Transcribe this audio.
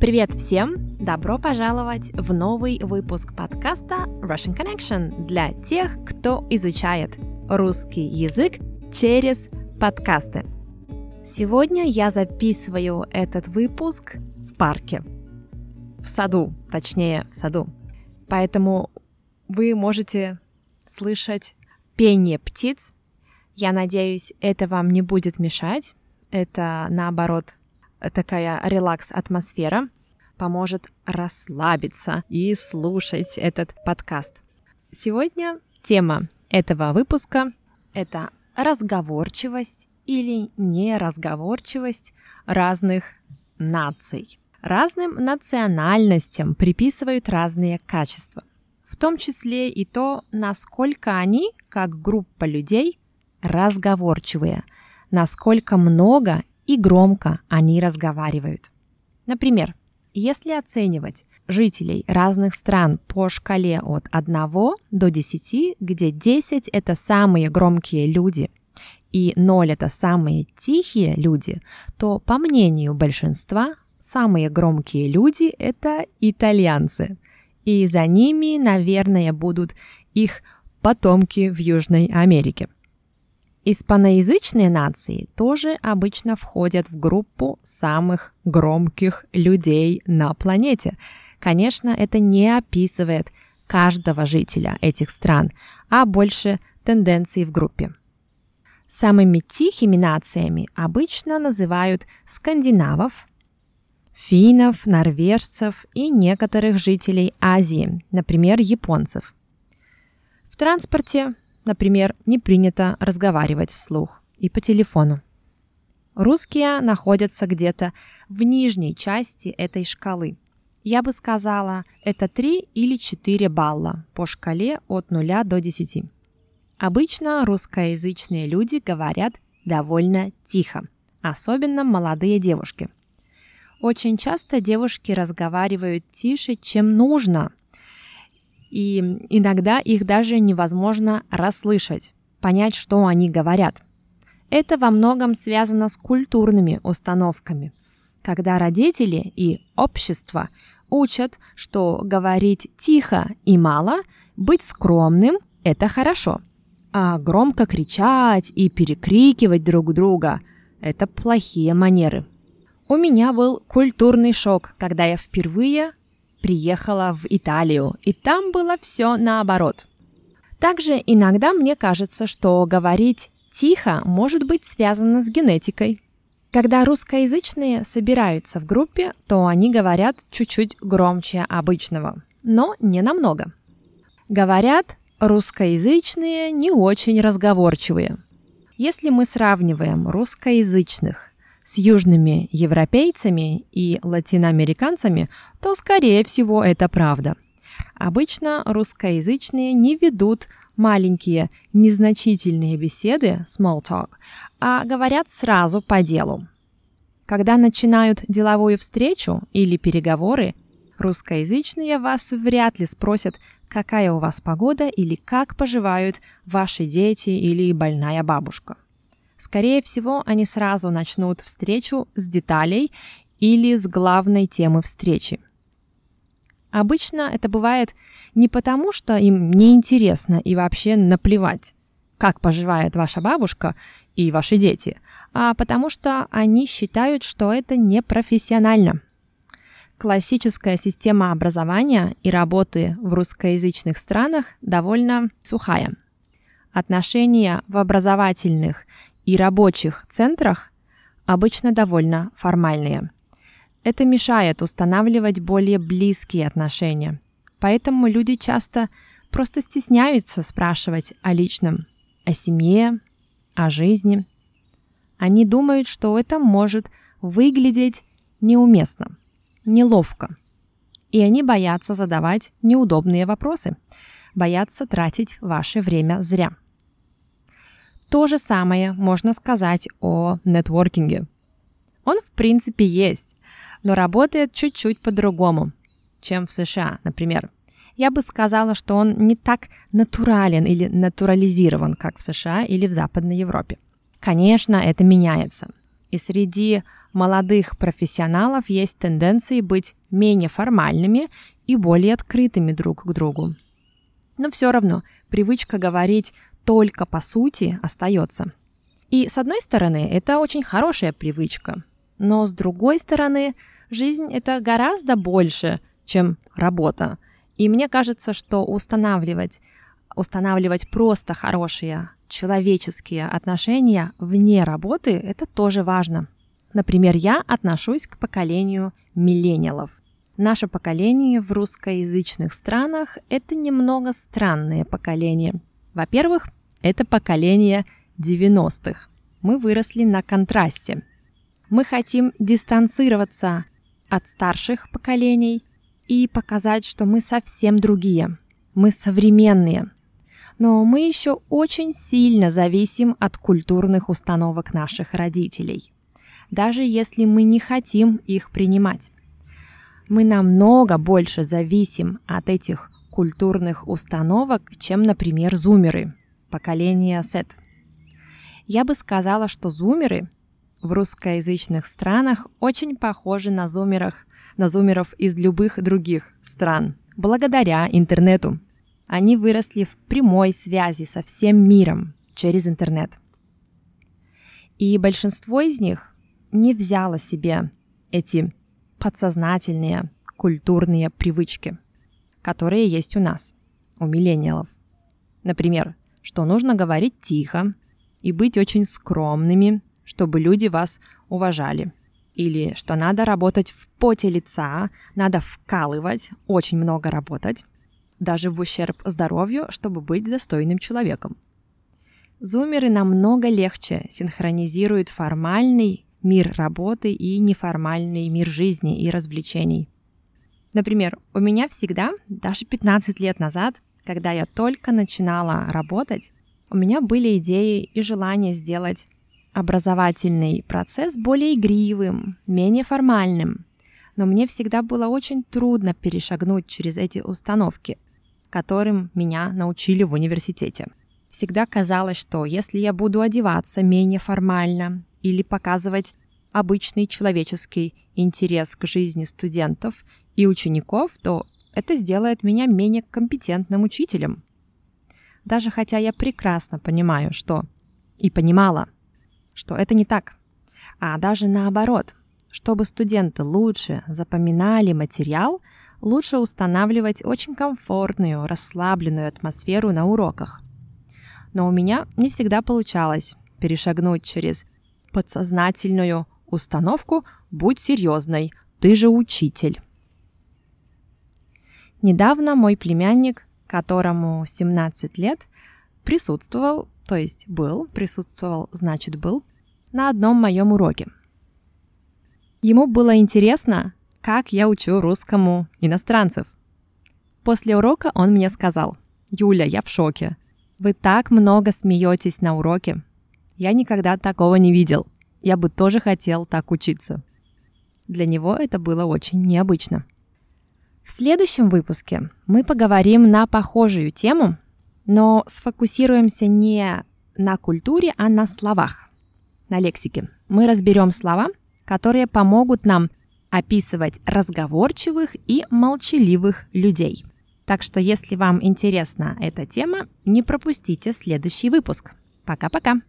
Привет всем! Добро пожаловать в новый выпуск подкаста Russian Connection для тех, кто изучает русский язык через подкасты. Сегодня я записываю этот выпуск в парке. В саду, точнее, в саду. Поэтому вы можете слышать пение птиц. Я надеюсь, это вам не будет мешать. Это, наоборот, такая релакс-атмосфера поможет расслабиться и слушать этот подкаст. Сегодня тема этого выпуска — это разговорчивость или неразговорчивость разных наций. Разным национальностям приписывают разные качества, в том числе и то, насколько они, как группа людей, разговорчивые, насколько много и громко они разговаривают. Например, если оценивать жителей разных стран по шкале от 1 до 10, где 10 — это самые громкие люди и 0 — это самые тихие люди, то, по мнению большинства, самые громкие люди — это итальянцы. И за ними, наверное, будут их потомки в Южной Америке — Испаноязычные нации тоже обычно входят в группу самых громких людей на планете. Конечно, это не описывает каждого жителя этих стран, а больше тенденции в группе. Самыми тихими нациями обычно называют скандинавов, финнов, норвежцев и некоторых жителей Азии, например, японцев. В транспорте Например, не принято разговаривать вслух и по телефону. Русские находятся где-то в нижней части этой шкалы. Я бы сказала, это 3 или 4 балла по шкале от 0 до 10. Обычно русскоязычные люди говорят довольно тихо, особенно молодые девушки. Очень часто девушки разговаривают тише, чем нужно, и иногда их даже невозможно расслышать, понять, что они говорят. Это во многом связано с культурными установками, когда родители и общество учат, что говорить тихо и мало, быть скромным – это хорошо, а громко кричать и перекрикивать друг друга – это плохие манеры. У меня был культурный шок, когда я впервые приехала в Италию, и там было все наоборот. Также иногда мне кажется, что говорить тихо может быть связано с генетикой. Когда русскоязычные собираются в группе, то они говорят чуть-чуть громче обычного, но не намного. Говорят, русскоязычные не очень разговорчивые. Если мы сравниваем русскоязычных с южными европейцами и латиноамериканцами, то, скорее всего, это правда. Обычно русскоязычные не ведут маленькие незначительные беседы, small talk, а говорят сразу по делу. Когда начинают деловую встречу или переговоры, русскоязычные вас вряд ли спросят, какая у вас погода или как поживают ваши дети или больная бабушка. Скорее всего, они сразу начнут встречу с деталей или с главной темы встречи. Обычно это бывает не потому, что им неинтересно и вообще наплевать, как поживает ваша бабушка и ваши дети, а потому что они считают, что это непрофессионально. Классическая система образования и работы в русскоязычных странах довольно сухая. Отношения в образовательных и рабочих центрах обычно довольно формальные. Это мешает устанавливать более близкие отношения. Поэтому люди часто просто стесняются спрашивать о личном, о семье, о жизни. Они думают, что это может выглядеть неуместно, неловко. И они боятся задавать неудобные вопросы, боятся тратить ваше время зря. То же самое можно сказать о нетворкинге. Он в принципе есть, но работает чуть-чуть по-другому, чем в США, например. Я бы сказала, что он не так натурален или натурализирован, как в США или в Западной Европе. Конечно, это меняется. И среди молодых профессионалов есть тенденции быть менее формальными и более открытыми друг к другу. Но все равно привычка говорить только по сути остается. И с одной стороны, это очень хорошая привычка, но с другой стороны, жизнь это гораздо больше, чем работа. И мне кажется, что устанавливать, устанавливать просто хорошие человеческие отношения вне работы – это тоже важно. Например, я отношусь к поколению миллениалов. Наше поколение в русскоязычных странах – это немного странное поколение. Во-первых, это поколение 90-х. Мы выросли на контрасте. Мы хотим дистанцироваться от старших поколений и показать, что мы совсем другие. Мы современные. Но мы еще очень сильно зависим от культурных установок наших родителей. Даже если мы не хотим их принимать. Мы намного больше зависим от этих культурных установок, чем, например, зумеры, поколение Z. Я бы сказала, что зумеры в русскоязычных странах очень похожи на зумерах, на зумеров из любых других стран, благодаря интернету. Они выросли в прямой связи со всем миром через интернет. И большинство из них не взяло себе эти подсознательные культурные привычки, которые есть у нас, у миллениалов. Например, что нужно говорить тихо и быть очень скромными, чтобы люди вас уважали. Или что надо работать в поте лица, надо вкалывать, очень много работать, даже в ущерб здоровью, чтобы быть достойным человеком. Зумеры намного легче синхронизируют формальный мир работы и неформальный мир жизни и развлечений. Например, у меня всегда, даже 15 лет назад, когда я только начинала работать, у меня были идеи и желание сделать образовательный процесс более игривым, менее формальным. Но мне всегда было очень трудно перешагнуть через эти установки, которым меня научили в университете. Всегда казалось, что если я буду одеваться менее формально или показывать обычный человеческий интерес к жизни студентов и учеников, то это сделает меня менее компетентным учителем. Даже хотя я прекрасно понимаю, что и понимала, что это не так, а даже наоборот, чтобы студенты лучше запоминали материал, лучше устанавливать очень комфортную, расслабленную атмосферу на уроках. Но у меня не всегда получалось перешагнуть через подсознательную установку «Будь серьезной, ты же учитель». Недавно мой племянник, которому 17 лет, присутствовал, то есть был, присутствовал, значит был, на одном моем уроке. Ему было интересно, как я учу русскому иностранцев. После урока он мне сказал, «Юля, я в шоке. Вы так много смеетесь на уроке. Я никогда такого не видел. Я бы тоже хотел так учиться». Для него это было очень необычно. В следующем выпуске мы поговорим на похожую тему, но сфокусируемся не на культуре, а на словах, на лексике. Мы разберем слова, которые помогут нам описывать разговорчивых и молчаливых людей. Так что, если вам интересна эта тема, не пропустите следующий выпуск. Пока-пока!